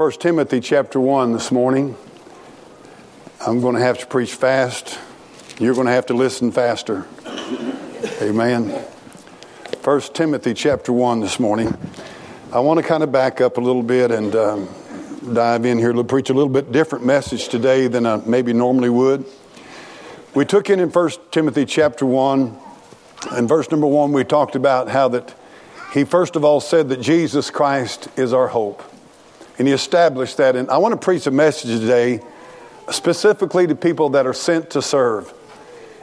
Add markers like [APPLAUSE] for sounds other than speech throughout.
1 Timothy chapter 1 this morning. I'm going to have to preach fast. You're going to have to listen faster. Amen. 1 Timothy chapter 1 this morning. I want to kind of back up a little bit and um, dive in here to preach a little bit different message today than I maybe normally would. We took in in 1 Timothy chapter 1 and verse number 1 we talked about how that he first of all said that Jesus Christ is our hope. And he established that. And I want to preach a message today specifically to people that are sent to serve.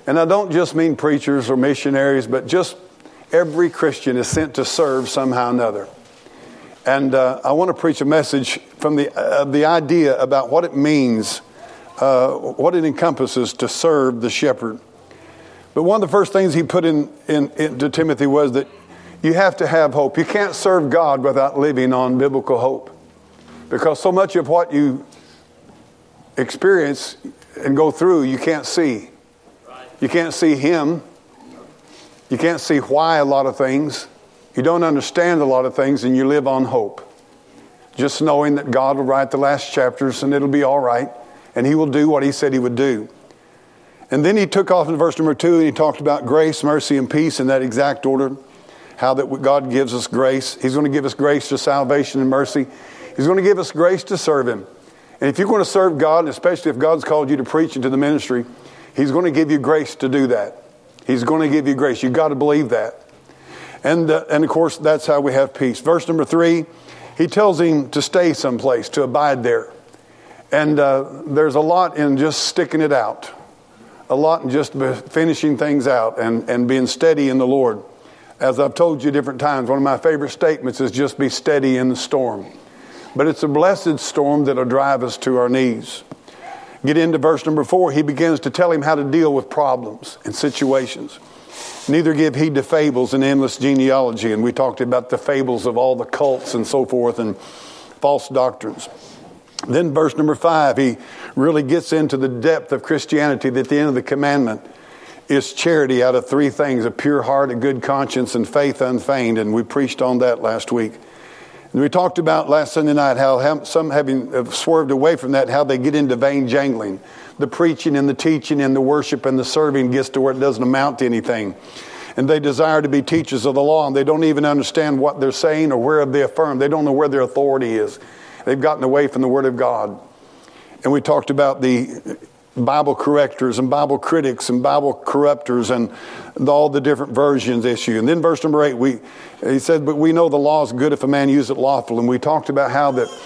And I don't just mean preachers or missionaries, but just every Christian is sent to serve somehow or another. And uh, I want to preach a message from the, uh, the idea about what it means, uh, what it encompasses to serve the shepherd. But one of the first things he put in, in, in to Timothy was that you have to have hope. You can't serve God without living on biblical hope. Because so much of what you experience and go through, you can't see. You can't see Him. You can't see why a lot of things. You don't understand a lot of things, and you live on hope. Just knowing that God will write the last chapters and it'll be all right, and He will do what He said He would do. And then he took off in verse number two and he talked about grace, mercy, and peace in that exact order. How that God gives us grace. He's going to give us grace to salvation and mercy. He's going to give us grace to serve Him. And if you're going to serve God, and especially if God's called you to preach into the ministry, He's going to give you grace to do that. He's going to give you grace. You've got to believe that. And, uh, and of course, that's how we have peace. Verse number three, he tells him to stay someplace, to abide there. And uh, there's a lot in just sticking it out, a lot in just finishing things out and, and being steady in the Lord. As I've told you different times, one of my favorite statements is just be steady in the storm. But it's a blessed storm that'll drive us to our knees. Get into verse number four. He begins to tell him how to deal with problems and situations. Neither give heed to fables and endless genealogy. And we talked about the fables of all the cults and so forth and false doctrines. Then, verse number five, he really gets into the depth of Christianity that the end of the commandment is charity out of three things a pure heart, a good conscience, and faith unfeigned. And we preached on that last week. And we talked about last Sunday night how some having swerved away from that, how they get into vain jangling. The preaching and the teaching and the worship and the serving gets to where it doesn't amount to anything. And they desire to be teachers of the law, and they don't even understand what they're saying or where they affirm. They don't know where their authority is. They've gotten away from the Word of God. And we talked about the Bible correctors and Bible critics and Bible corruptors and all the different versions issue. And then verse number eight, we, he said, but we know the law is good if a man use it lawful. And we talked about how that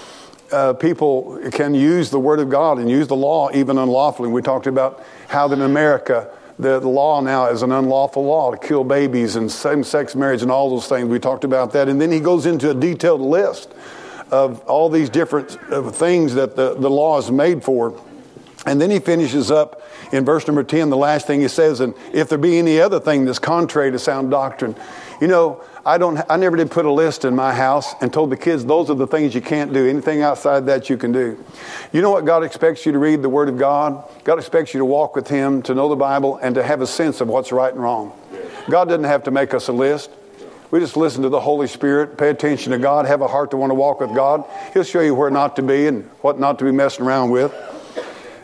uh, people can use the word of God and use the law even unlawfully. And we talked about how that in America, the, the law now is an unlawful law to kill babies and same-sex marriage and all those things. We talked about that. And then he goes into a detailed list of all these different uh, things that the, the law is made for. And then he finishes up in verse number 10, the last thing he says, and if there be any other thing that's contrary to sound doctrine. You know, I don't I never did put a list in my house and told the kids those are the things you can't do. Anything outside that you can do. You know what God expects you to read the word of God? God expects you to walk with him, to know the Bible and to have a sense of what's right and wrong. God doesn't have to make us a list. We just listen to the Holy Spirit, pay attention to God, have a heart to want to walk with God. He'll show you where not to be and what not to be messing around with.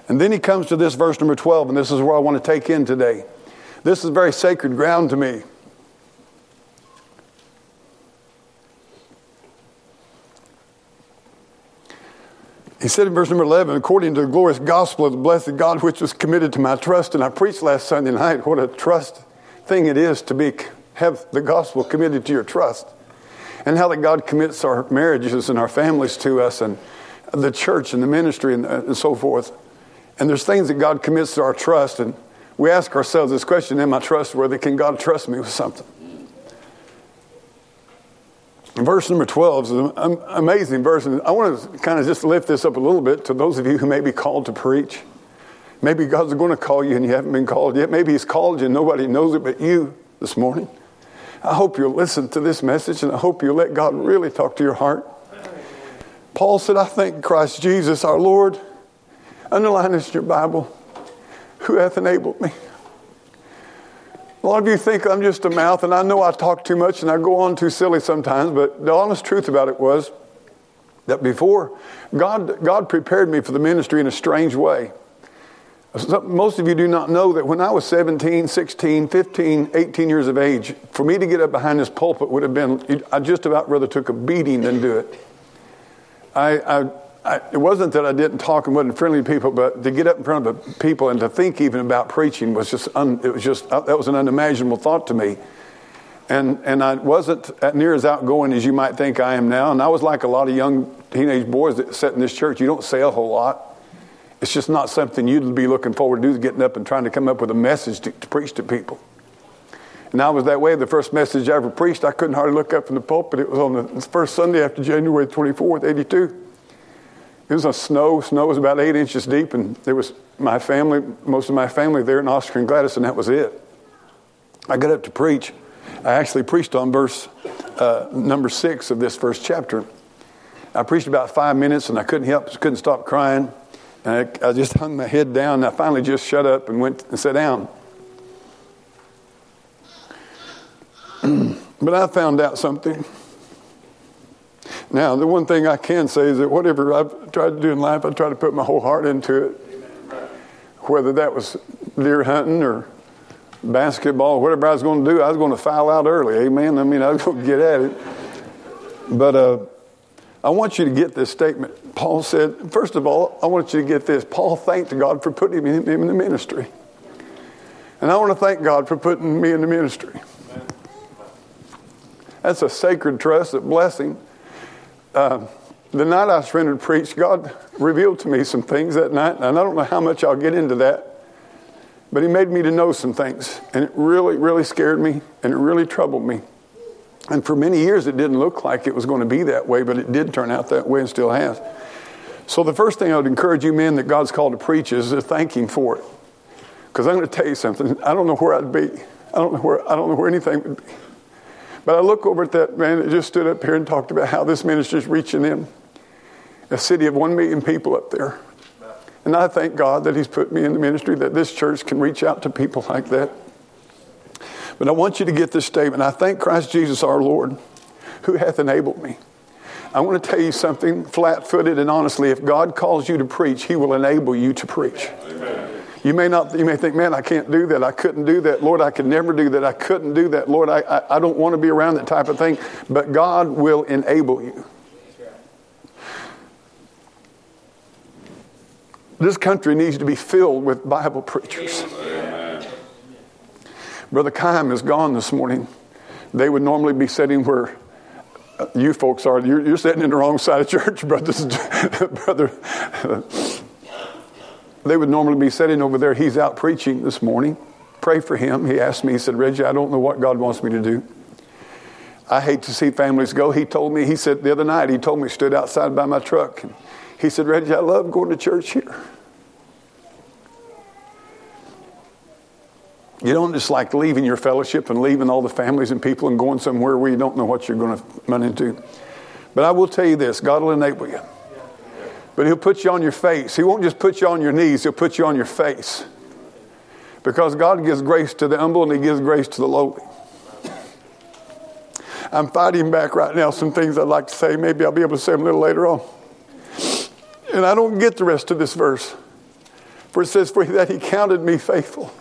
And then he comes to this verse number 12, and this is where I want to take in today. This is very sacred ground to me. He said in verse number 11, according to the glorious gospel of the blessed God, which was committed to my trust. And I preached last Sunday night what a trust thing it is to be, have the gospel committed to your trust. And how that God commits our marriages and our families to us and the church and the ministry and, uh, and so forth. And there's things that God commits to our trust, and we ask ourselves this question Am I trustworthy? Can God trust me with something? Verse number 12 is an amazing verse, and I want to kind of just lift this up a little bit to those of you who may be called to preach. Maybe God's going to call you and you haven't been called yet. Maybe He's called you and nobody knows it but you this morning. I hope you'll listen to this message and I hope you'll let God really talk to your heart. Paul said, I thank Christ Jesus our Lord Underline this in your Bible. Who hath enabled me? A lot of you think I'm just a mouth, and I know I talk too much and I go on too silly sometimes, but the honest truth about it was That before, God, God prepared me for the ministry in a strange way. Most of you do not know that when I was 17, 16, 15, 18 years of age, for me to get up behind this pulpit would have been, I just about rather took a beating than do it. I, I, I, it wasn't that I didn't talk and wasn't friendly to people, but to get up in front of people and to think even about preaching was just, un, it was just, uh, that was an unimaginable thought to me. And, and I wasn't near as outgoing as you might think I am now. And I was like a lot of young teenage boys that sit in this church. You don't say a whole lot. It's just not something you'd be looking forward to getting up and trying to come up with a message to, to preach to people. And I was that way. The first message I ever preached, I couldn't hardly look up from the pulpit. It was on the first Sunday after January 24th, 82. It was a snow. Snow was about eight inches deep, and there was my family, most of my family there in Oscar and Gladys, and that was it. I got up to preach. I actually preached on verse uh, number six of this first chapter. I preached about five minutes, and I couldn't help, couldn't stop crying. And I, I just [LAUGHS] hung my head down, and I finally just shut up and went and sat down. [CLEARS THROAT] but I found out something. Now, the one thing I can say is that whatever I've tried to do in life, I try to put my whole heart into it. Whether that was deer hunting or basketball, whatever I was going to do, I was going to foul out early. Amen. I mean, I was going to get at it. But uh, I want you to get this statement. Paul said, first of all, I want you to get this. Paul thanked God for putting him in the ministry. And I want to thank God for putting me in the ministry. That's a sacred trust, a blessing. Uh, the night I surrendered to preach, God revealed to me some things that night, and I don't know how much I'll get into that, but He made me to know some things, and it really, really scared me, and it really troubled me. And for many years, it didn't look like it was going to be that way, but it did turn out that way and still has. So, the first thing I would encourage you men that God's called to preach is to thank Him for it. Because I'm going to tell you something. I don't know where I'd be. I don't know where, I don't know where anything would be. But I look over at that man that just stood up here and talked about how this ministry is reaching them. A city of one million people up there. And I thank God that He's put me in the ministry, that this church can reach out to people like that. But I want you to get this statement. I thank Christ Jesus our Lord who hath enabled me. I want to tell you something flat footed and honestly. If God calls you to preach, He will enable you to preach. Amen. You may not, you may think, man, I can't do that. I couldn't do that. Lord, I could never do that. I couldn't do that. Lord, I, I, I don't want to be around that type of thing. But God will enable you. This country needs to be filled with Bible preachers. Brother Kime is gone this morning. They would normally be sitting where uh, you folks are. You're, you're sitting in the wrong side of [LAUGHS] church, [LAUGHS] brother. They would normally be sitting over there. He's out preaching this morning. Pray for him. He asked me, he said, Reggie, I don't know what God wants me to do. I hate to see families go. He told me, he said the other night, he told me, stood outside by my truck. And he said, Reggie, I love going to church here. You don't just like leaving your fellowship and leaving all the families and people and going somewhere where you don't know what you're going to run into. But I will tell you this God will enable you. But He'll put you on your face. He won't just put you on your knees, He'll put you on your face. Because God gives grace to the humble and He gives grace to the lowly. I'm fighting back right now some things I'd like to say. Maybe I'll be able to say them a little later on. And I don't get the rest of this verse. For it says, For that He counted me faithful.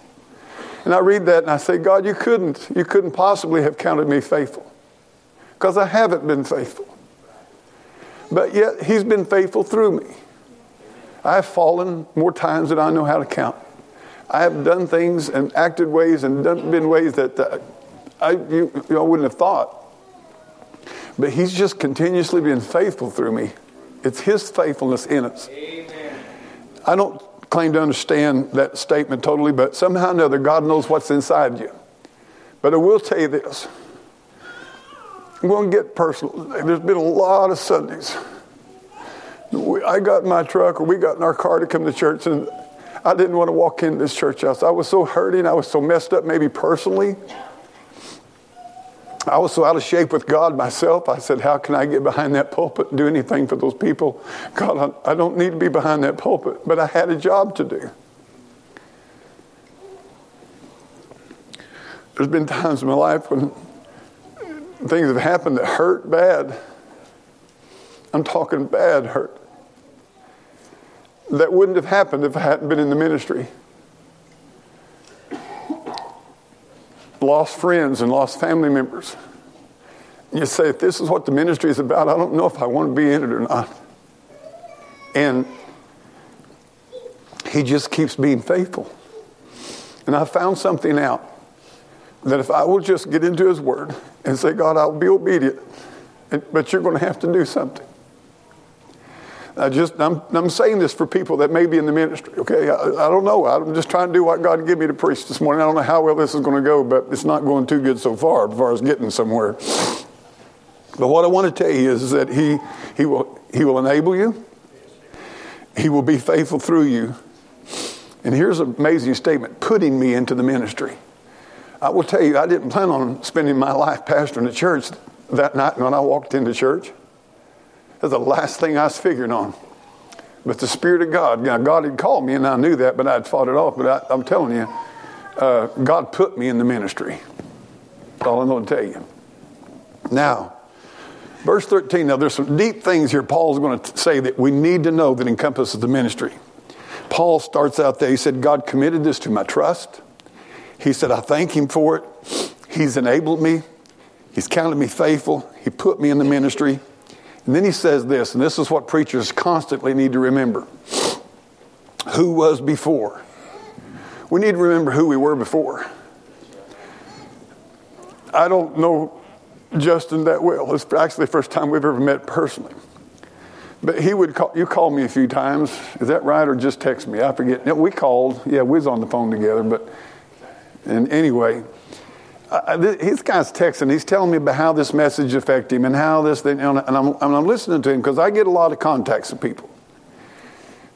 And I read that and I say, God, you couldn't, you couldn't possibly have counted me faithful. Because I haven't been faithful. But yet, He's been faithful through me. I have fallen more times than I know how to count. I have done things and acted ways and done, been ways that uh, I you, you know, wouldn't have thought. But He's just continuously been faithful through me. It's His faithfulness in us. Amen. I don't claim to understand that statement totally, but somehow or another, God knows what's inside you. But I will tell you this I'm going to get personal. There's been a lot of Sundays. I got in my truck or we got in our car to come to church, and I didn't want to walk into this church house. I was so hurting. I was so messed up, maybe personally. I was so out of shape with God myself. I said, How can I get behind that pulpit and do anything for those people? God, I don't need to be behind that pulpit, but I had a job to do. There's been times in my life when things have happened that hurt bad. I'm talking bad hurt. That wouldn't have happened if I hadn't been in the ministry. Lost friends and lost family members. You say, if this is what the ministry is about, I don't know if I want to be in it or not. And he just keeps being faithful. And I found something out that if I will just get into his word and say, God, I'll be obedient, but you're going to have to do something. I just, I'm, I'm saying this for people that may be in the ministry, okay? I, I don't know. I'm just trying to do what God gave me to preach this morning. I don't know how well this is going to go, but it's not going too good so far as far as getting somewhere. But what I want to tell you is, is that he, he, will, he will enable you. He will be faithful through you. And here's an amazing statement putting me into the ministry. I will tell you, I didn't plan on spending my life pastoring the church that night when I walked into church. That's the last thing I was figuring on. But the Spirit of God, now God had called me and I knew that, but I'd fought it off. But I, am telling you, uh, God put me in the ministry. That's all I'm going to tell you. Now, verse 13, now there's some deep things here Paul's going to say that we need to know that encompasses the ministry. Paul starts out there, he said, God committed this to my trust. He said, I thank him for it. He's enabled me. He's counted me faithful. He put me in the ministry. And then he says this, and this is what preachers constantly need to remember who was before. We need to remember who we were before. I don't know Justin that well. It's actually the first time we've ever met personally. But he would call, you called me a few times. Is that right? Or just text me? I forget. No, we called. Yeah, we was on the phone together. But, and anyway, uh, this guy's texting. He's telling me about how this message affected him and how this thing, and I'm, and I'm listening to him because I get a lot of contacts of people.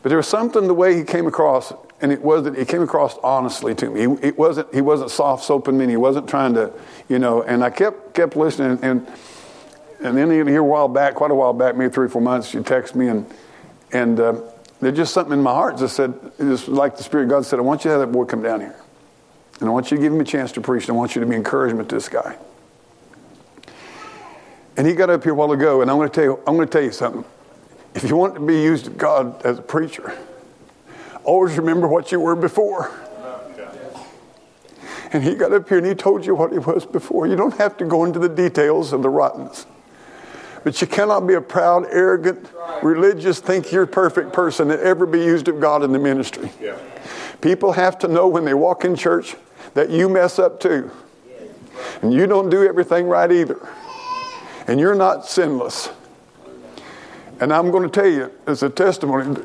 But there was something the way he came across, and it was that he came across honestly to me. He, it wasn't he wasn't soft soaping me. He wasn't trying to, you know. And I kept kept listening, and and then here a while back, quite a while back, maybe three or four months, you text me, and and uh, there's just something in my heart that said, just like the Spirit of God said, I want you to have that boy come down here. And I want you to give him a chance to preach. And I want you to be encouragement to this guy. And he got up here a while ago, and I'm going to tell you, I'm going to tell you something. If you want to be used of God as a preacher, always remember what you were before. And he got up here and he told you what he was before. You don't have to go into the details of the rottenness. But you cannot be a proud, arrogant, religious, think you're perfect person and ever be used of God in the ministry. Yeah. People have to know when they walk in church that you mess up too. And you don't do everything right either. And you're not sinless. And I'm going to tell you, as a testimony,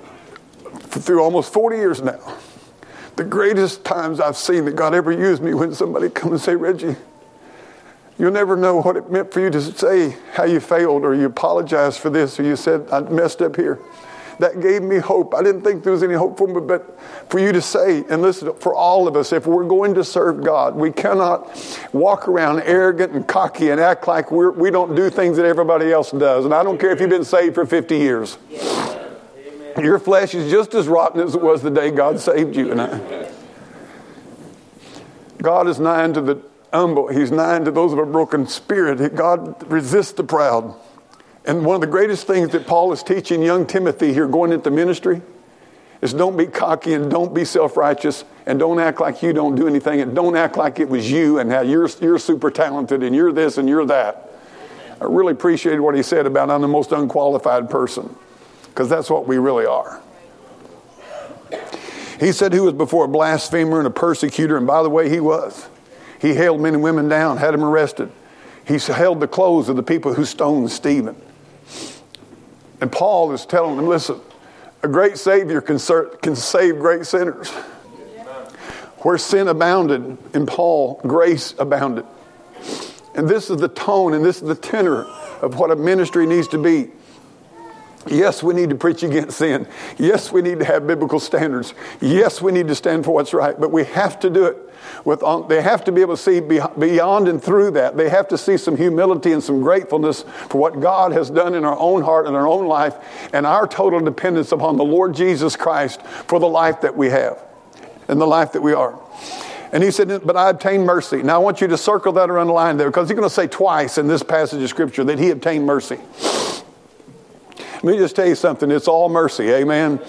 through almost 40 years now, the greatest times I've seen that God ever used me when somebody come and say, Reggie, you'll never know what it meant for you to say how you failed or you apologized for this or you said, I messed up here that gave me hope. I didn't think there was any hope for me, but for you to say, and listen, for all of us, if we're going to serve God, we cannot walk around arrogant and cocky and act like we're, we don't do things that everybody else does. And I don't care if you've been saved for 50 years. Your flesh is just as rotten as it was the day God saved you and I. God is nigh unto the humble. He's nigh unto those of a broken spirit. God resists the proud. And one of the greatest things that Paul is teaching young Timothy here going into ministry is don't be cocky and don't be self righteous and don't act like you don't do anything and don't act like it was you and how you're, you're super talented and you're this and you're that. I really appreciated what he said about I'm the most unqualified person because that's what we really are. He said he was before a blasphemer and a persecutor, and by the way, he was. He held men and women down, had them arrested. He held the clothes of the people who stoned Stephen. And Paul is telling them listen, a great Savior can, can save great sinners. Where sin abounded, in Paul, grace abounded. And this is the tone and this is the tenor of what a ministry needs to be. Yes, we need to preach against sin. Yes, we need to have biblical standards. Yes, we need to stand for what's right, but we have to do it with, they have to be able to see beyond and through that. They have to see some humility and some gratefulness for what God has done in our own heart and our own life and our total dependence upon the Lord Jesus Christ for the life that we have and the life that we are. And he said, But I obtained mercy. Now I want you to circle that or underline there because he's going to say twice in this passage of Scripture that he obtained mercy. Me just tell you something. It's all mercy. Amen.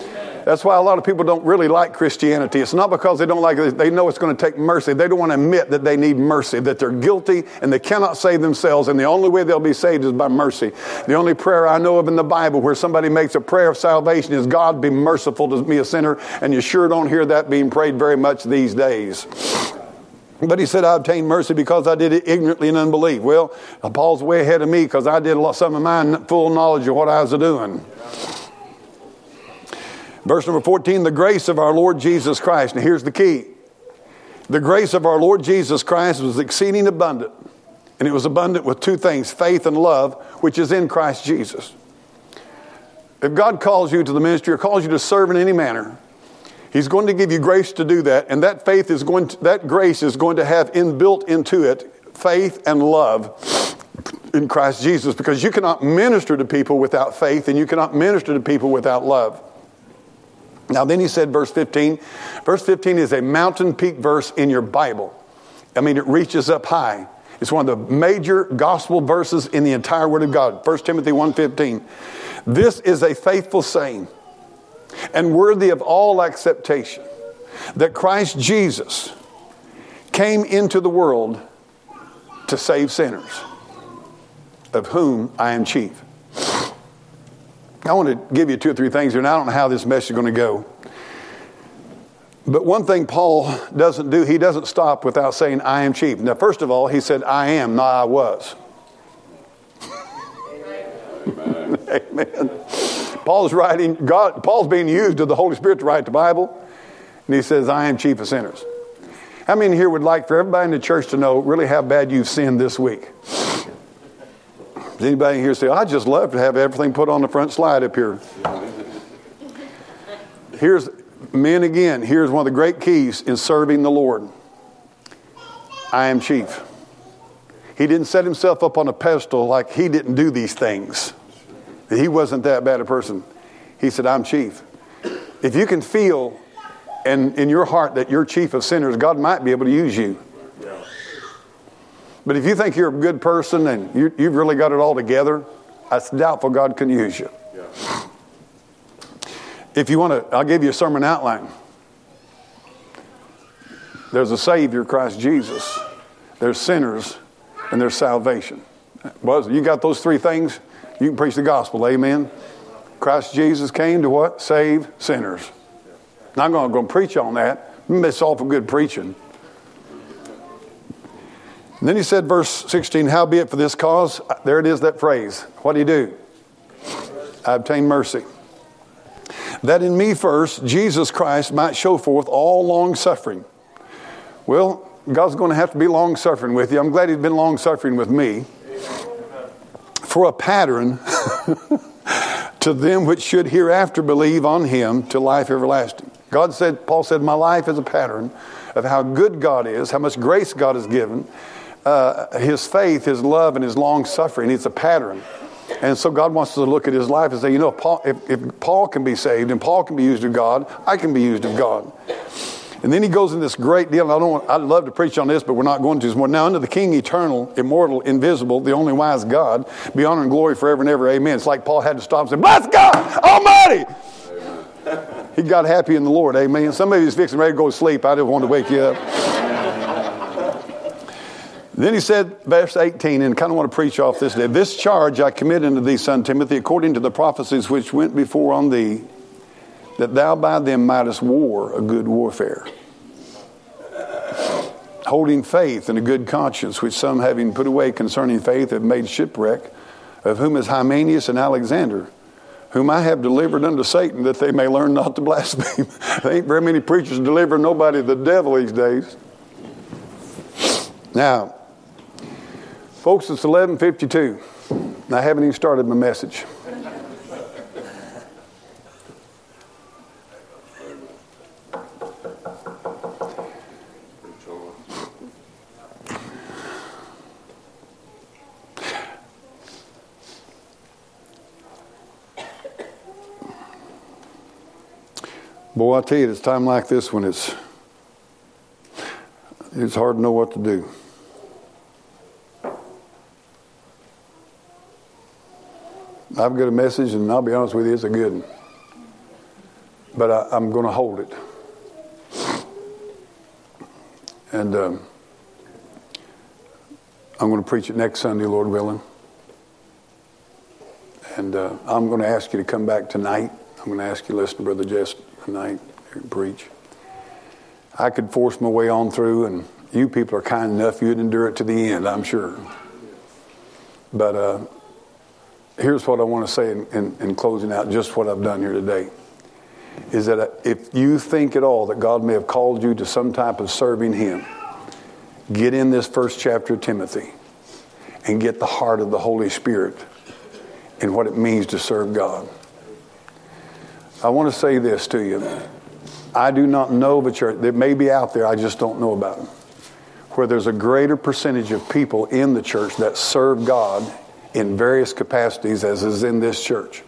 That's why a lot of people don't really like Christianity. It's not because they don't like it, they know it's going to take mercy. They don't want to admit that they need mercy, that they're guilty and they cannot save themselves. And the only way they'll be saved is by mercy. The only prayer I know of in the Bible where somebody makes a prayer of salvation is God be merciful to me, a sinner. And you sure don't hear that being prayed very much these days. But he said, I obtained mercy because I did it ignorantly and unbelief. Well, Paul's way ahead of me because I did some of mine full knowledge of what I was doing. Verse number 14, the grace of our Lord Jesus Christ. Now here's the key. The grace of our Lord Jesus Christ was exceeding abundant. And it was abundant with two things faith and love, which is in Christ Jesus. If God calls you to the ministry or calls you to serve in any manner, He's going to give you grace to do that, and that faith is going to, that grace is going to have inbuilt into it faith and love in Christ Jesus because you cannot minister to people without faith and you cannot minister to people without love. Now, then he said, verse 15. Verse 15 is a mountain peak verse in your Bible. I mean, it reaches up high. It's one of the major gospel verses in the entire Word of God. 1 Timothy 1.15. This is a faithful saying and worthy of all acceptation that Christ Jesus came into the world to save sinners, of whom I am chief. I want to give you two or three things here, and I don't know how this message is going to go. But one thing Paul doesn't do, he doesn't stop without saying, I am chief. Now, first of all, he said, I am, not I was. [LAUGHS] Amen. Amen. Paul's writing, God, Paul's being used of the Holy Spirit to write the Bible, and he says, I am chief of sinners. How many here would like for everybody in the church to know really how bad you've sinned this week? Does anybody here say, I just love to have everything put on the front slide up here? Here's, men again, here's one of the great keys in serving the Lord I am chief. He didn't set himself up on a pedestal like he didn't do these things. He wasn't that bad a person. He said, I'm chief. If you can feel and in your heart that you're chief of sinners, God might be able to use you. But if you think you're a good person and you, have really got it all together, it's doubtful God can use you. Yeah. If you want to, I'll give you a sermon outline. There's a Savior, Christ Jesus. There's sinners, and there's salvation. Well, you got those three things, you can preach the gospel. Amen. Christ Jesus came to what? Save sinners. Not going to go preach on that. It's for good preaching. And then he said, verse 16, Howbeit for this cause, uh, there it is, that phrase. What do you do? I obtain mercy. That in me first, Jesus Christ might show forth all long suffering. Well, God's going to have to be long suffering with you. I'm glad He's been long suffering with me. For a pattern [LAUGHS] to them which should hereafter believe on Him to life everlasting. God said, Paul said, My life is a pattern of how good God is, how much grace God has given, uh, his faith, his love, and his long suffering. It's a pattern. And so God wants us to look at his life and say, you know, Paul, if, if Paul can be saved and Paul can be used of God, I can be used of God. And then he goes in this great deal. I don't want, I'd love to preach on this, but we're not going to this more. Now, under the King, eternal, immortal, invisible, the only wise God, be honor and glory forever and ever. Amen. It's like Paul had to stop and say, Bless God Almighty. He got happy in the Lord. Amen. Somebody was fixing ready to go to sleep. I didn't want to wake you up. Then he said, verse 18, and kind of want to preach off this day. This charge I commit unto thee, son Timothy, according to the prophecies which went before on thee, that thou by them mightest war a good warfare. Holding faith and a good conscience, which some having put away concerning faith have made shipwreck, of whom is Hymenaeus and Alexander, whom I have delivered unto Satan, that they may learn not to blaspheme. [LAUGHS] there ain't very many preachers delivering nobody the devil these days. Now, Folks, it's 11:52. I haven't even started my message. Boy, I tell you, it's time like this when it's it's hard to know what to do. I've got a message, and I'll be honest with you, it's a good one. But I, am going to hold it. And um, I'm going to preach it next Sunday, Lord willing. And uh, I'm going to ask you to come back tonight. I'm going to ask you to listen to Brother Jess tonight and preach. I could force my way on through, and you people are kind enough, you'd endure it to the end, I'm sure. But uh, here's what I want to say in, in, in closing out just what I've done here today is that if you think at all that God may have called you to some type of serving Him, get in this first chapter of Timothy and get the heart of the Holy Spirit and what it means to serve God. I want to say this to you. I do not know of a church that may be out there, I just don't know about them, where there's a greater percentage of people in the church that serve God in various capacities as is in this church.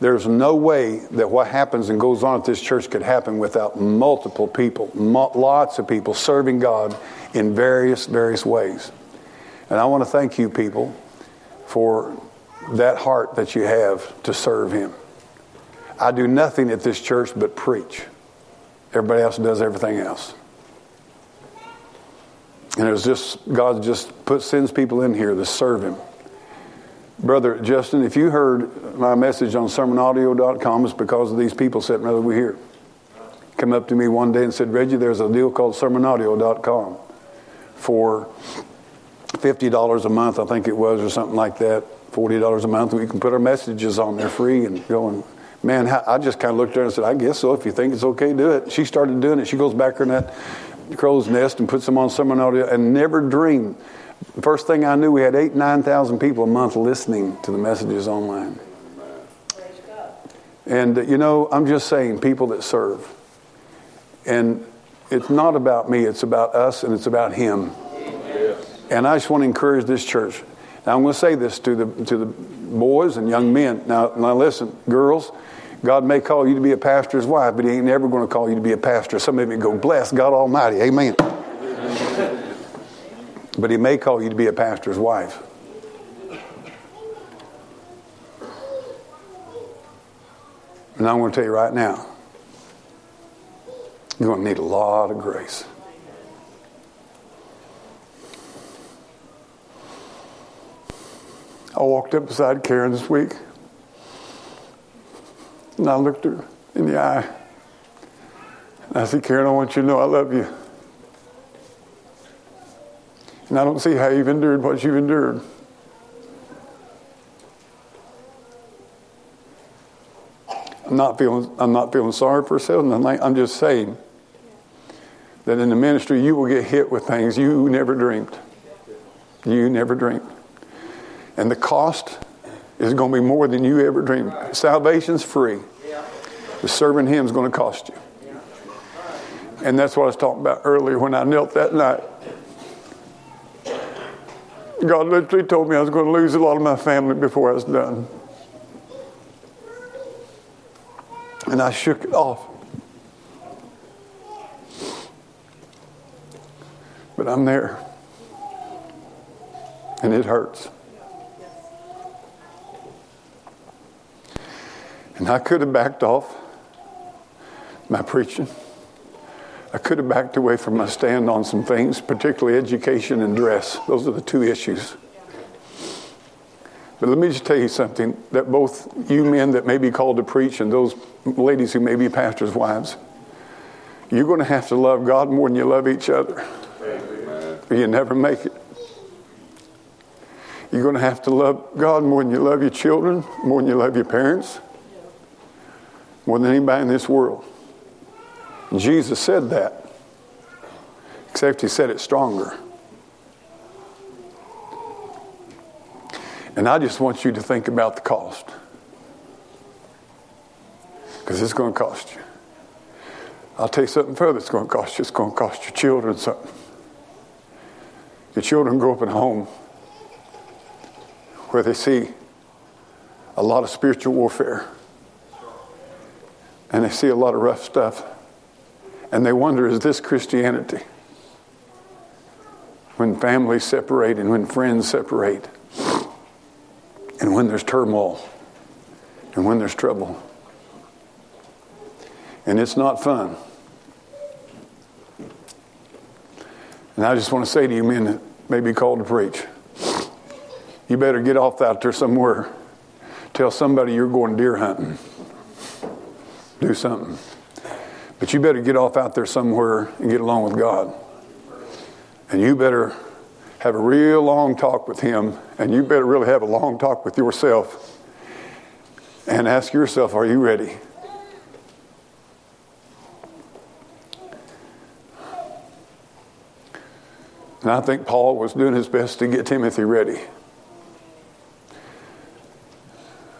There's no way that what happens and goes on at this church could happen without multiple people, lots of people serving God in various, various ways. And I want to thank you, people, for that heart that you have to serve Him. I do nothing at this church but preach. Everybody else does everything else. And it's just, God just put, sends people in here to serve Him. Brother Justin, if you heard my message on sermonaudio.com, it's because of these people sitting over here. Come up to me one day and said, Reggie, there's a deal called sermonaudio.com for $50 a month, I think it was, or something like that. $40 a month. We can put our messages on there free and go and man, I just kind of looked at her and said, I guess so. If you think it's okay, do it. She started doing it. She goes back in that crow's nest and puts them on sermon audio and never dreamed the first thing I knew, we had eight, 9,000 people a month listening to the messages online. And, you know, I'm just saying, people that serve. And it's not about me, it's about us and it's about Him. And I just want to encourage this church. Now, I'm going to say this to the, to the boys and young men. Now, now, listen, girls, God may call you to be a pastor's wife, but He ain't never going to call you to be a pastor. Some of you go, bless God Almighty. Amen. But he may call you to be a pastor's wife. And I'm going to tell you right now, you're going to need a lot of grace. I walked up beside Karen this week, and I looked her in the eye. And I said, Karen, I want you to know I love you. And I don't see how you've endured what you've endured. I'm not feeling, I'm not feeling sorry for myself. I'm just saying that in the ministry you will get hit with things you never dreamed. You never dreamed. And the cost is going to be more than you ever dreamed. Salvation's free. The serving Him is going to cost you. And that's what I was talking about earlier when I knelt that night. God literally told me I was going to lose a lot of my family before I was done. And I shook it off. But I'm there. And it hurts. And I could have backed off my preaching. I could have backed away from my stand on some things, particularly education and dress. Those are the two issues. But let me just tell you something that both you men that may be called to preach and those ladies who may be pastors' wives, you're going to have to love God more than you love each other. Or you never make it. You're going to have to love God more than you love your children, more than you love your parents, more than anybody in this world. Jesus said that, except he said it stronger. And I just want you to think about the cost. Because it's going to cost you. I'll tell you something further it's going to cost you. It's going to cost your children something. Your children grow up in a home where they see a lot of spiritual warfare and they see a lot of rough stuff. And they wonder, is this Christianity? When families separate and when friends separate and when there's turmoil and when there's trouble. And it's not fun. And I just want to say to you men that may be called to preach, you better get off out there somewhere. Tell somebody you're going deer hunting. Do something. But you better get off out there somewhere and get along with God. And you better have a real long talk with Him, and you better really have a long talk with yourself and ask yourself, Are you ready? And I think Paul was doing his best to get Timothy ready.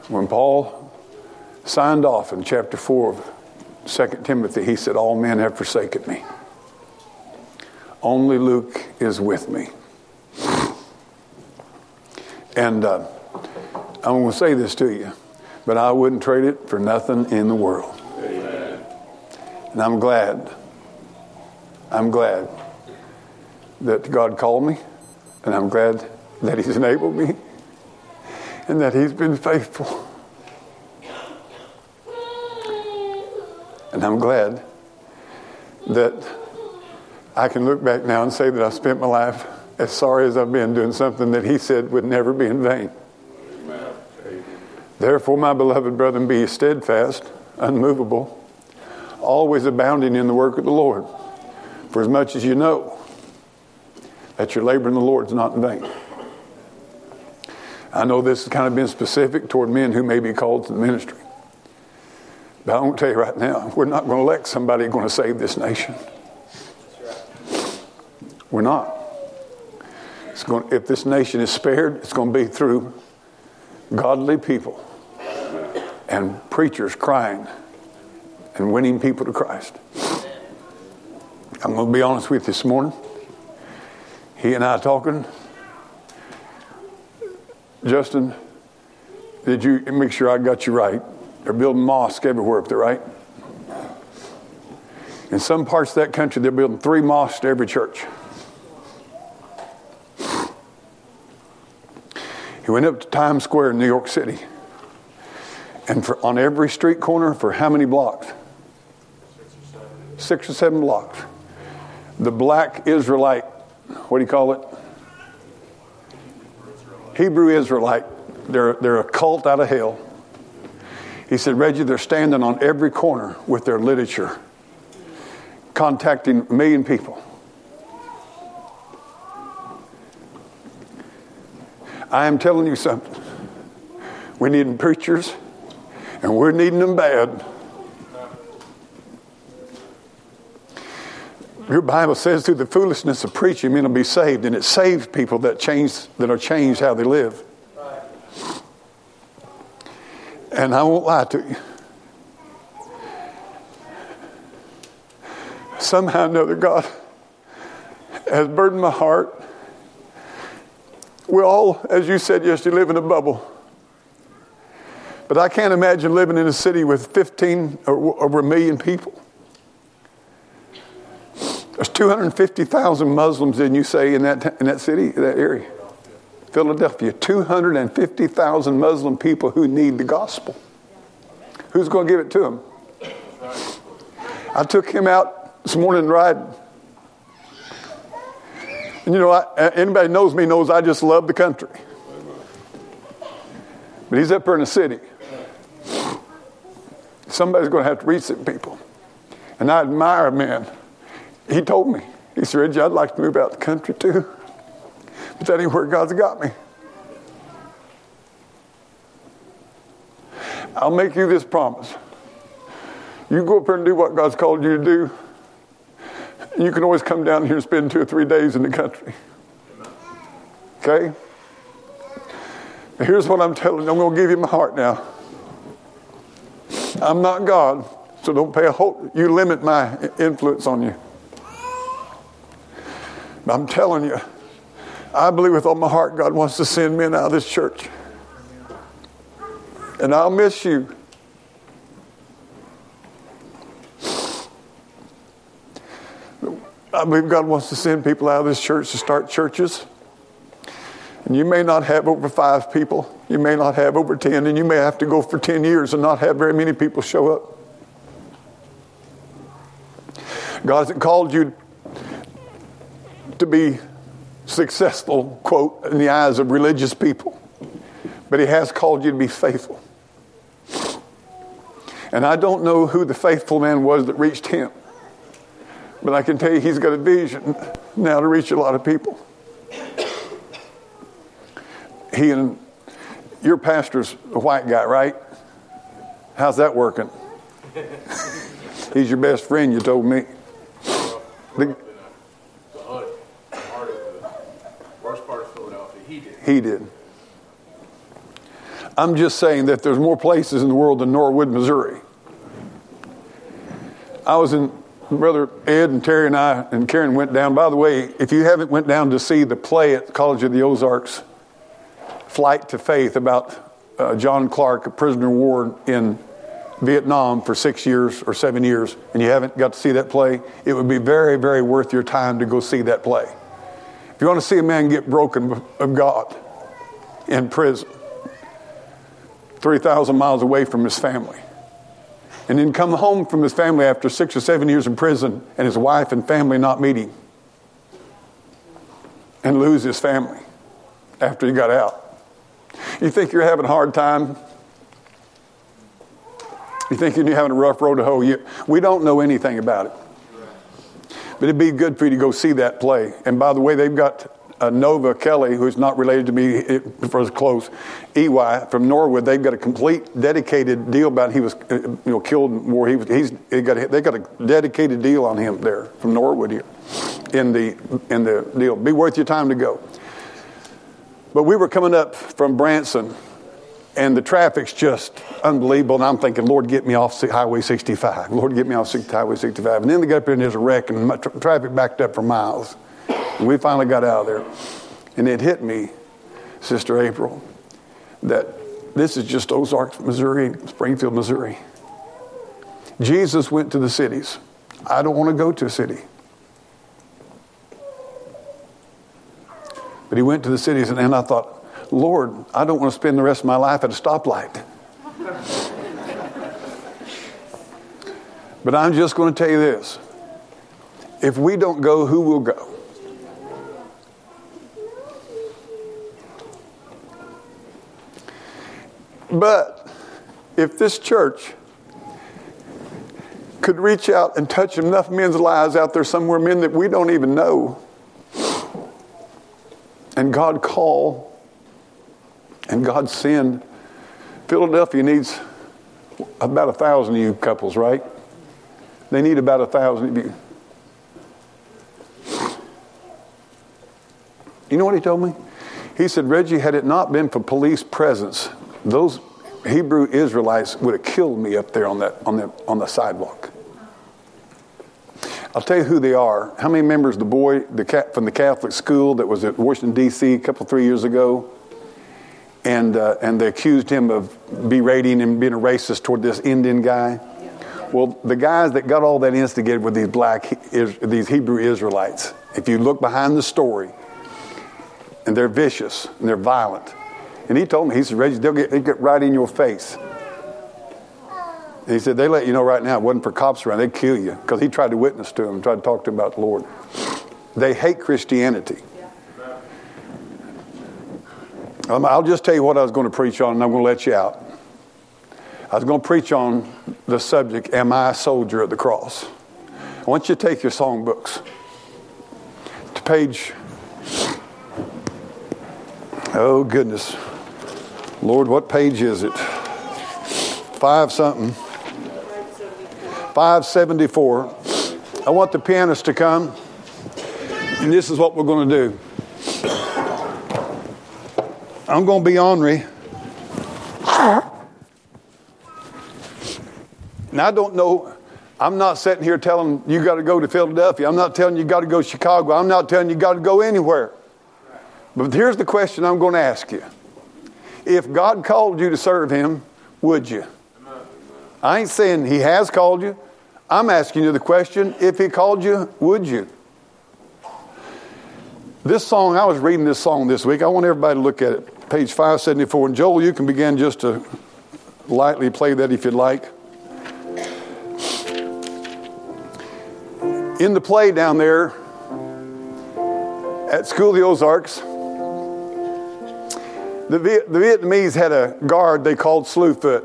When Paul signed off in chapter 4 of 2 Timothy, he said, All men have forsaken me. Only Luke is with me. And uh, I'm going to say this to you, but I wouldn't trade it for nothing in the world. Amen. And I'm glad. I'm glad that God called me, and I'm glad that He's enabled me, and that He's been faithful. And I'm glad that I can look back now and say that I spent my life as sorry as I've been doing something that He said would never be in vain. Therefore, my beloved brethren, be steadfast, unmovable, always abounding in the work of the Lord, for as much as you know that your labor in the Lord is not in vain. I know this has kind of been specific toward men who may be called to the ministry. But I want to tell you right now, we're not going to elect somebody going to save this nation. We're not. Going, if this nation is spared, it's going to be through godly people and preachers crying and winning people to Christ. I'm going to be honest with you this morning. He and I talking. Justin, did you make sure I got you right? They're building mosques everywhere up there, right? In some parts of that country, they're building three mosques to every church. He went up to Times Square in New York City. And for, on every street corner, for how many blocks? Six or seven blocks. The black Israelite what do you call it? Hebrew Israelite. They're, they're a cult out of hell. He said, Reggie, they're standing on every corner with their literature, contacting a million people. I am telling you something. We need preachers, and we're needing them bad. Your Bible says through the foolishness of preaching, men will be saved, and it saves people that change that are changed how they live. And I won't lie to you. Somehow or another, God has burdened my heart. We all, as you said yesterday, live in a bubble. But I can't imagine living in a city with 15 or over a million people. There's 250,000 Muslims, didn't you say, in that, in that city, that area? Philadelphia. 250,000 Muslim people who need the gospel. Who's going to give it to them? I took him out this morning riding. And you know, I, anybody knows me knows I just love the country. But he's up here in the city. Somebody's going to have to reach some people. And I admire a man. he told me, he said, Reggie, I'd like to move out the country too. But that ain't where God's got me. I'll make you this promise. You go up there and do what God's called you to do. You can always come down here and spend two or three days in the country. Okay? here's what I'm telling you. I'm going to give you my heart now. I'm not God, so don't pay a whole. You limit my influence on you. I'm telling you, I believe with all my heart God wants to send men out of this church. And I'll miss you. I believe God wants to send people out of this church to start churches. And you may not have over five people. You may not have over 10, and you may have to go for 10 years and not have very many people show up. God hasn't called you to be successful, quote, in the eyes of religious people, but He has called you to be faithful. And I don't know who the faithful man was that reached Him, but I can tell you He's got a vision now to reach a lot of people. He and your pastor's a white guy, right? How's that working? [LAUGHS] He's your best friend, you told me. The, he did. I'm just saying that there's more places in the world than Norwood, Missouri. I was in brother Ed and Terry and I and Karen went down. By the way, if you haven't went down to see the play at College of the Ozarks, Flight to Faith about uh, John Clark, a prisoner of war in Vietnam for six years or seven years, and you haven't got to see that play, it would be very, very worth your time to go see that play. You want to see a man get broken of God in prison, 3,000 miles away from his family, and then come home from his family after six or seven years in prison and his wife and family not meeting, and lose his family after he got out. You think you're having a hard time? You think you're having a rough road to hoe? We don't know anything about it. But it'd be good for you to go see that play. And by the way, they've got uh, Nova Kelly, who's not related to me for as close, EY from Norwood. They've got a complete dedicated deal about he was uh, you know killed in war. He was he's they got they got a dedicated deal on him there from Norwood here in the in the deal. Be worth your time to go. But we were coming up from Branson and the traffic's just unbelievable. And I'm thinking, Lord, get me off Highway 65. Lord, get me off Highway 65. And then they got up there and there's a wreck, and tra- traffic backed up for miles. And we finally got out of there. And it hit me, Sister April, that this is just Ozark, Missouri, Springfield, Missouri. Jesus went to the cities. I don't want to go to a city. But he went to the cities, and, and I thought, Lord, I don't want to spend the rest of my life at a stoplight. but I'm just going to tell you this if we don't go, who will go? But if this church could reach out and touch enough men's lives out there somewhere, men that we don't even know, and God call and God send. Philadelphia needs about a thousand of you couples, right? They need about a thousand of you. You know what he told me? He said, Reggie, had it not been for police presence, those Hebrew Israelites would have killed me up there on that on the on the sidewalk. I'll tell you who they are. How many members the boy the from the Catholic school that was at Washington D.C. a couple three years ago? And uh, and they accused him of berating and being a racist toward this Indian guy. Well, the guys that got all that instigated were these black, these Hebrew Israelites. If you look behind the story, and they're vicious and they're violent. And he told me, he said, Reggie, they'll get, they'll get right in your face. And he said, they let you know right now it wasn't for cops around, they'd kill you. Because he tried to witness to them, tried to talk to them about the Lord. They hate Christianity. Um, I'll just tell you what I was going to preach on, and I'm going to let you out. I was going to preach on the subject, Am I a Soldier at the Cross? I want you to take your songbooks to page, oh goodness. Lord, what page is it? Five something. 574. I want the pianist to come, and this is what we're going to do. I'm going to be ornery. Now, I don't know. I'm not sitting here telling you got to go to Philadelphia. I'm not telling you got to go to Chicago. I'm not telling you got to go anywhere. But here's the question I'm going to ask you. If God called you to serve Him, would you? I ain't saying He has called you. I'm asking you the question if He called you, would you? This song, I was reading this song this week. I want everybody to look at it. Page 574. And Joel, you can begin just to lightly play that if you'd like. In the play down there at School of the Ozarks, the, the Vietnamese had a guard they called Slewfoot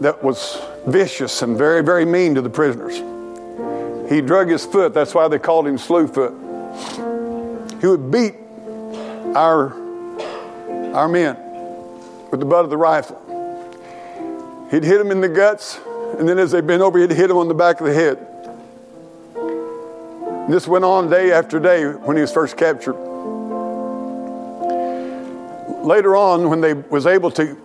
that was vicious and very, very mean to the prisoners. He drug his foot, that's why they called him Slewfoot. He would beat our, our men with the butt of the rifle. He'd hit them in the guts, and then as they bent over, he'd hit them on the back of the head. And this went on day after day when he was first captured. Later on, when they was able to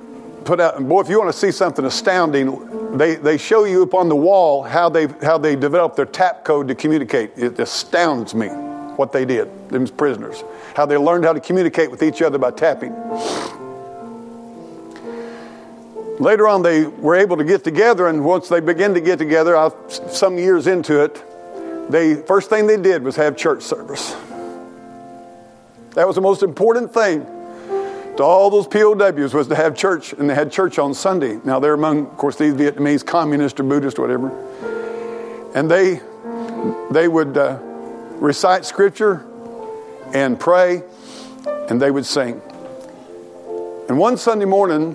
put out, boy, if you want to see something astounding, they, they show you up on the wall how they, how they developed their tap code to communicate. It astounds me what they did, them prisoners, how they learned how to communicate with each other by tapping. Later on, they were able to get together, and once they began to get together, some years into it, the first thing they did was have church service. That was the most important thing to all those POWs was to have church, and they had church on Sunday. Now they're among, of course, these Vietnamese communist or Buddhist or whatever, and they they would uh, recite scripture and pray, and they would sing. And one Sunday morning,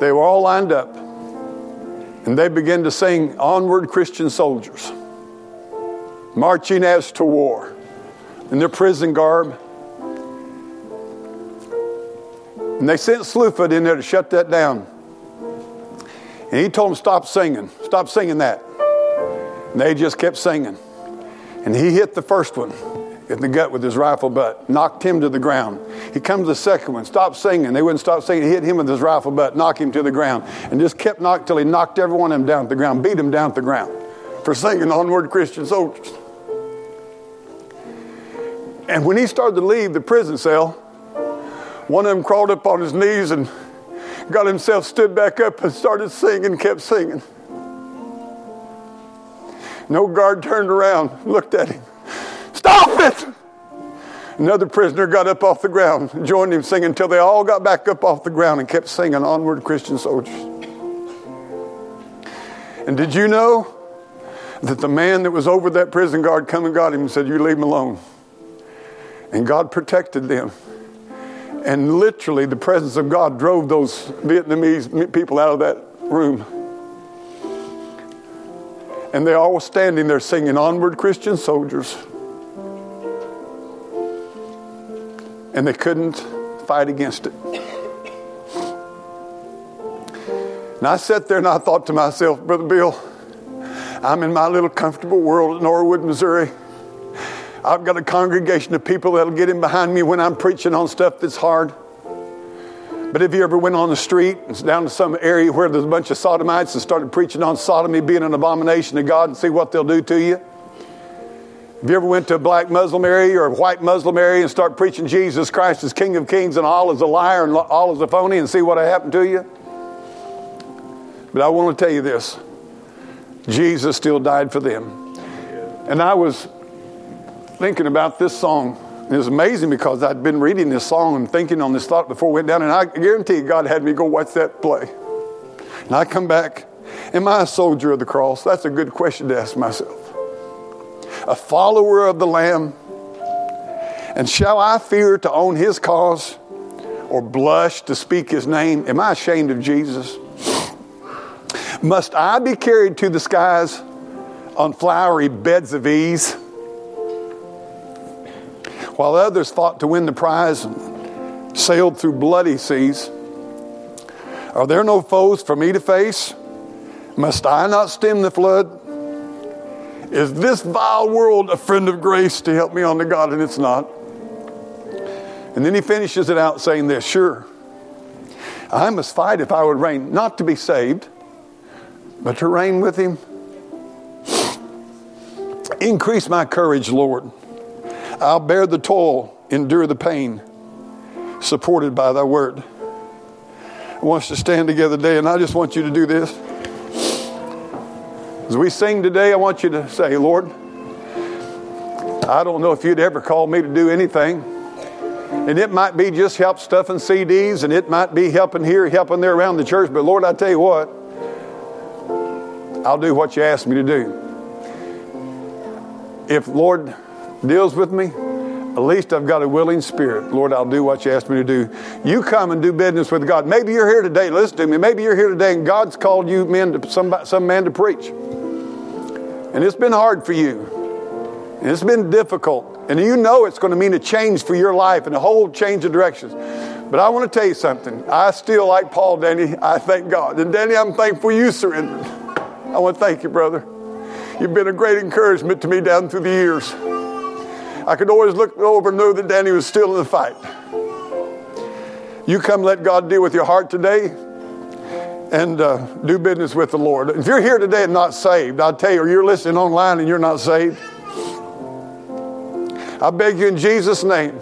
they were all lined up, and they began to sing "Onward, Christian Soldiers," marching as to war in their prison garb And they sent Slewfoot in there to shut that down. And he told them, stop singing. Stop singing that. And they just kept singing. And he hit the first one in the gut with his rifle butt, knocked him to the ground. He comes to the second one, stop singing. They wouldn't stop singing. He hit him with his rifle butt, knocked him to the ground, and just kept knocking till he knocked every one of them down to the ground, beat them down to the ground for singing Onward Christian Soldiers. And when he started to leave the prison cell, one of them crawled up on his knees and got himself stood back up and started singing, kept singing. No guard turned around, looked at him. Stop it! Another prisoner got up off the ground, joined him singing until they all got back up off the ground and kept singing Onward Christian Soldiers. And did you know that the man that was over that prison guard come and got him and said, You leave him alone? And God protected them. And literally, the presence of God drove those Vietnamese people out of that room. And they all were standing there singing, Onward, Christian soldiers. And they couldn't fight against it. And I sat there and I thought to myself, Brother Bill, I'm in my little comfortable world at Norwood, Missouri. I've got a congregation of people that'll get in behind me when I'm preaching on stuff that's hard. But if you ever went on the street and down to some area where there's a bunch of sodomites and started preaching on sodomy being an abomination to God and see what they'll do to you? Have you ever went to a black Muslim area or a white Muslim area and start preaching Jesus Christ as King of Kings and Allah is a liar and Allah is a phony and see what happened to you? But I want to tell you this Jesus still died for them. And I was thinking about this song. It was amazing because I'd been reading this song and thinking on this thought before I went down, and I guarantee God had me go watch that play. And I come back, am I a soldier of the cross? That's a good question to ask myself. A follower of the Lamb. And shall I fear to own his cause or blush to speak his name? Am I ashamed of Jesus? Must I be carried to the skies on flowery beds of ease? while others fought to win the prize and sailed through bloody seas. Are there no foes for me to face? Must I not stem the flood? Is this vile world a friend of grace to help me on to God? And it's not. And then he finishes it out saying this Sure, I must fight if I would reign, not to be saved, but to reign with him. Increase my courage, Lord. I'll bear the toil, endure the pain, supported by thy word. I want us to stand together today, and I just want you to do this. As we sing today, I want you to say, Lord, I don't know if you'd ever call me to do anything. And it might be just help stuffing CDs, and it might be helping here, helping there around the church. But Lord, I tell you what, I'll do what you ask me to do. If Lord deals with me, at least I've got a willing spirit. Lord, I'll do what you asked me to do. You come and do business with God. Maybe you're here today. Listen to me. Maybe you're here today and God's called you men to some, some man to preach. And it's been hard for you. And it's been difficult. And you know it's going to mean a change for your life and a whole change of directions. But I want to tell you something. I still like Paul, Danny. I thank God. And Danny, I'm thankful you surrendered. I want to thank you, brother. You've been a great encouragement to me down through the years. I could always look over and know that Danny was still in the fight. You come let God deal with your heart today and uh, do business with the Lord. If you're here today and not saved, I'll tell you, or you're listening online and you're not saved, I beg you in Jesus' name,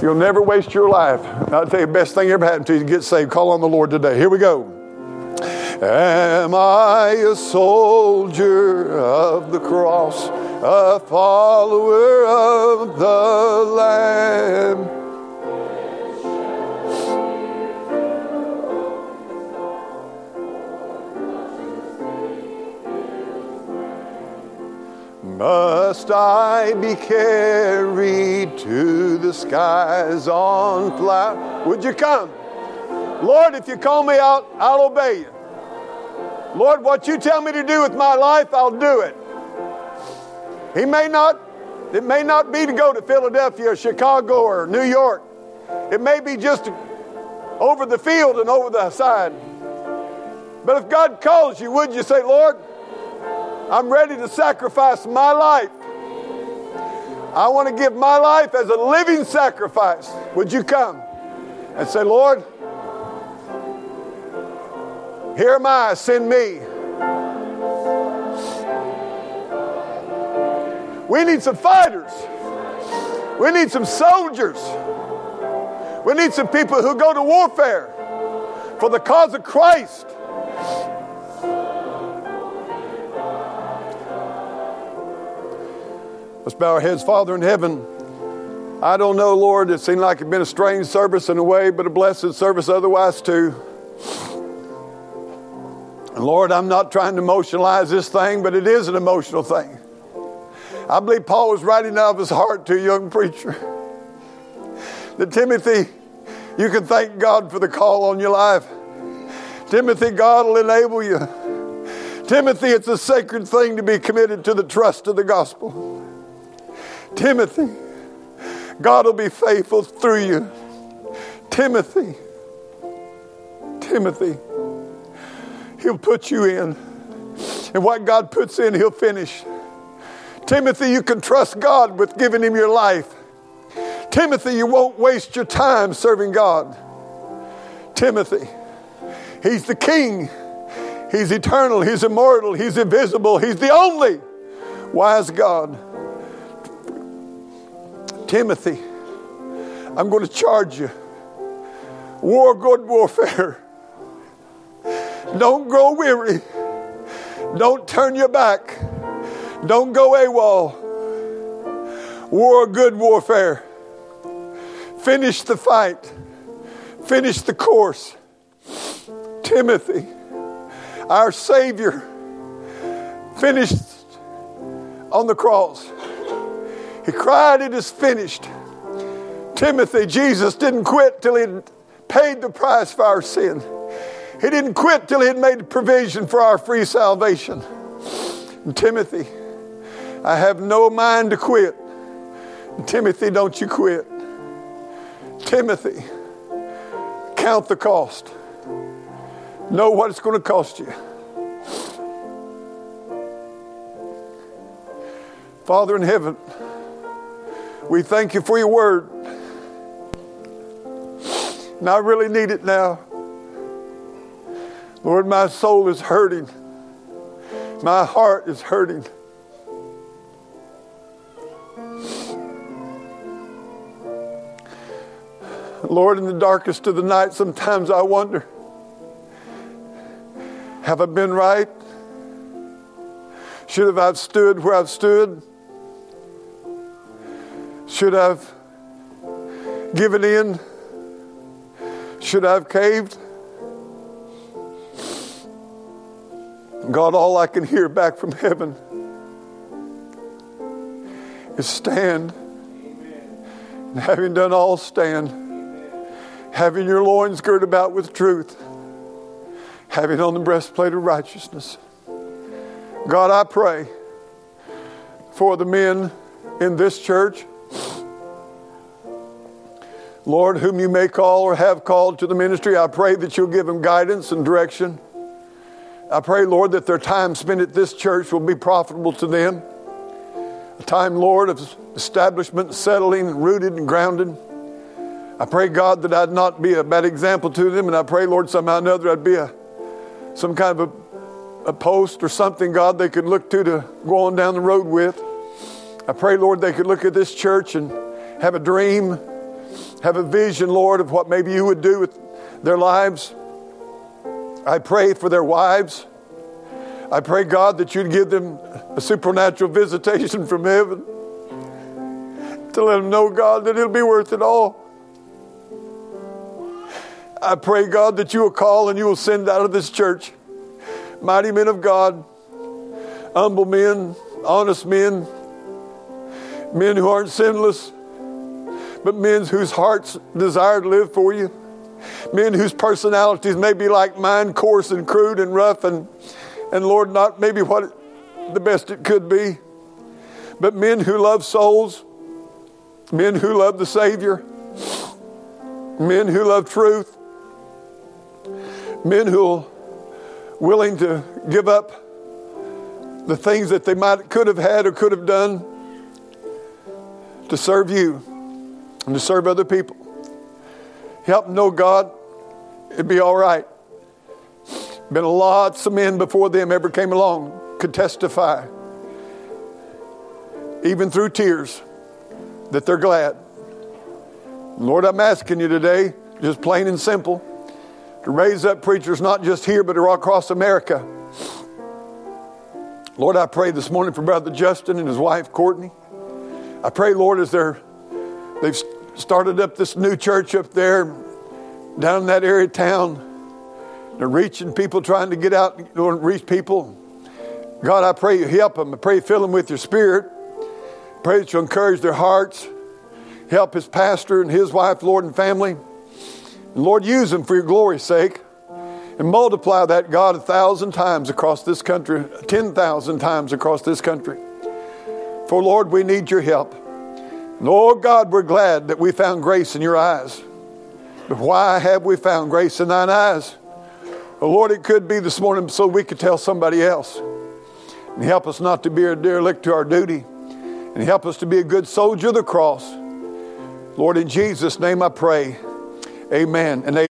you'll never waste your life. I'll tell you, best thing ever happened to you to get saved. Call on the Lord today. Here we go. Am I a soldier of the cross, a follower of the Lamb? Must I be carried to the skies on flight? Would you come? Lord, if you call me out, I'll obey you. Lord, what you tell me to do with my life, I'll do it. He may not, it may not be to go to Philadelphia or Chicago or New York. It may be just over the field and over the side. But if God calls you, would you say, Lord, I'm ready to sacrifice my life. I want to give my life as a living sacrifice. Would you come and say, Lord, here am I, send me. We need some fighters. We need some soldiers. We need some people who go to warfare for the cause of Christ. Let's bow our heads, Father in heaven. I don't know, Lord, it seemed like it's been a strange service in a way, but a blessed service otherwise too. And Lord, I'm not trying to emotionalize this thing, but it is an emotional thing. I believe Paul was writing out of his heart to a young preacher [LAUGHS] that Timothy, you can thank God for the call on your life. Timothy, God will enable you. Timothy, it's a sacred thing to be committed to the trust of the gospel. Timothy, God will be faithful through you. Timothy, Timothy, He'll put you in. And what God puts in, He'll finish. Timothy, you can trust God with giving Him your life. Timothy, you won't waste your time serving God. Timothy, He's the King. He's eternal. He's immortal. He's invisible. He's the only wise God. Timothy, I'm going to charge you. War good warfare. Don't grow weary. Don't turn your back. Don't go AWOL. War good warfare. Finish the fight. Finish the course. Timothy, our Savior, finished on the cross. He cried, It is finished. Timothy, Jesus didn't quit till he paid the price for our sin. He didn't quit till he had made provision for our free salvation. And Timothy, I have no mind to quit. And Timothy, don't you quit. Timothy, count the cost. Know what it's going to cost you. Father in heaven, we thank you for your word. And I really need it now. Lord, my soul is hurting. My heart is hurting. Lord, in the darkest of the night, sometimes I wonder have I been right? Should have I stood where I've stood? Should I've given in? Should I have caved? God, all I can hear back from heaven is stand. And having done all, stand. Having your loins girt about with truth. Having on the breastplate of righteousness. God, I pray for the men in this church. Lord, whom you may call or have called to the ministry, I pray that you'll give them guidance and direction. I pray, Lord, that their time spent at this church will be profitable to them. A time, Lord, of establishment, settling, rooted and grounded. I pray, God, that I'd not be a bad example to them, and I pray, Lord, somehow or another I'd be a some kind of a, a post or something, God, they could look to to go on down the road with. I pray, Lord, they could look at this church and have a dream, have a vision, Lord, of what maybe you would do with their lives. I pray for their wives. I pray, God, that you'd give them a supernatural visitation from heaven to let them know, God, that it'll be worth it all. I pray, God, that you will call and you will send out of this church mighty men of God, humble men, honest men, men who aren't sinless, but men whose hearts desire to live for you, men whose personalities may be like mine, coarse and crude and rough, and, and Lord, not maybe what the best it could be, but men who love souls, men who love the Savior, men who love truth, men who are willing to give up the things that they might could have had or could have done to serve you and to serve other people. Help them know, God, it'd be all right. Been lots of men before them ever came along could testify, even through tears, that they're glad. Lord, I'm asking you today, just plain and simple, to raise up preachers not just here, but across America. Lord, I pray this morning for Brother Justin and his wife Courtney. I pray, Lord, as they're they've started up this new church up there down in that area of town. They're reaching people, trying to get out and reach people. God, I pray you help them. I pray you fill them with your spirit. Pray that you encourage their hearts. Help his pastor and his wife, Lord, and family. And Lord, use them for your glory's sake. And multiply that, God, a thousand times across this country, 10,000 times across this country. For Lord, we need your help. Oh God, we're glad that we found grace in your eyes. But why have we found grace in thine eyes? Oh Lord, it could be this morning so we could tell somebody else. And help us not to be a derelict to our duty. And help us to be a good soldier of the cross. Lord, in Jesus' name I pray. Amen. And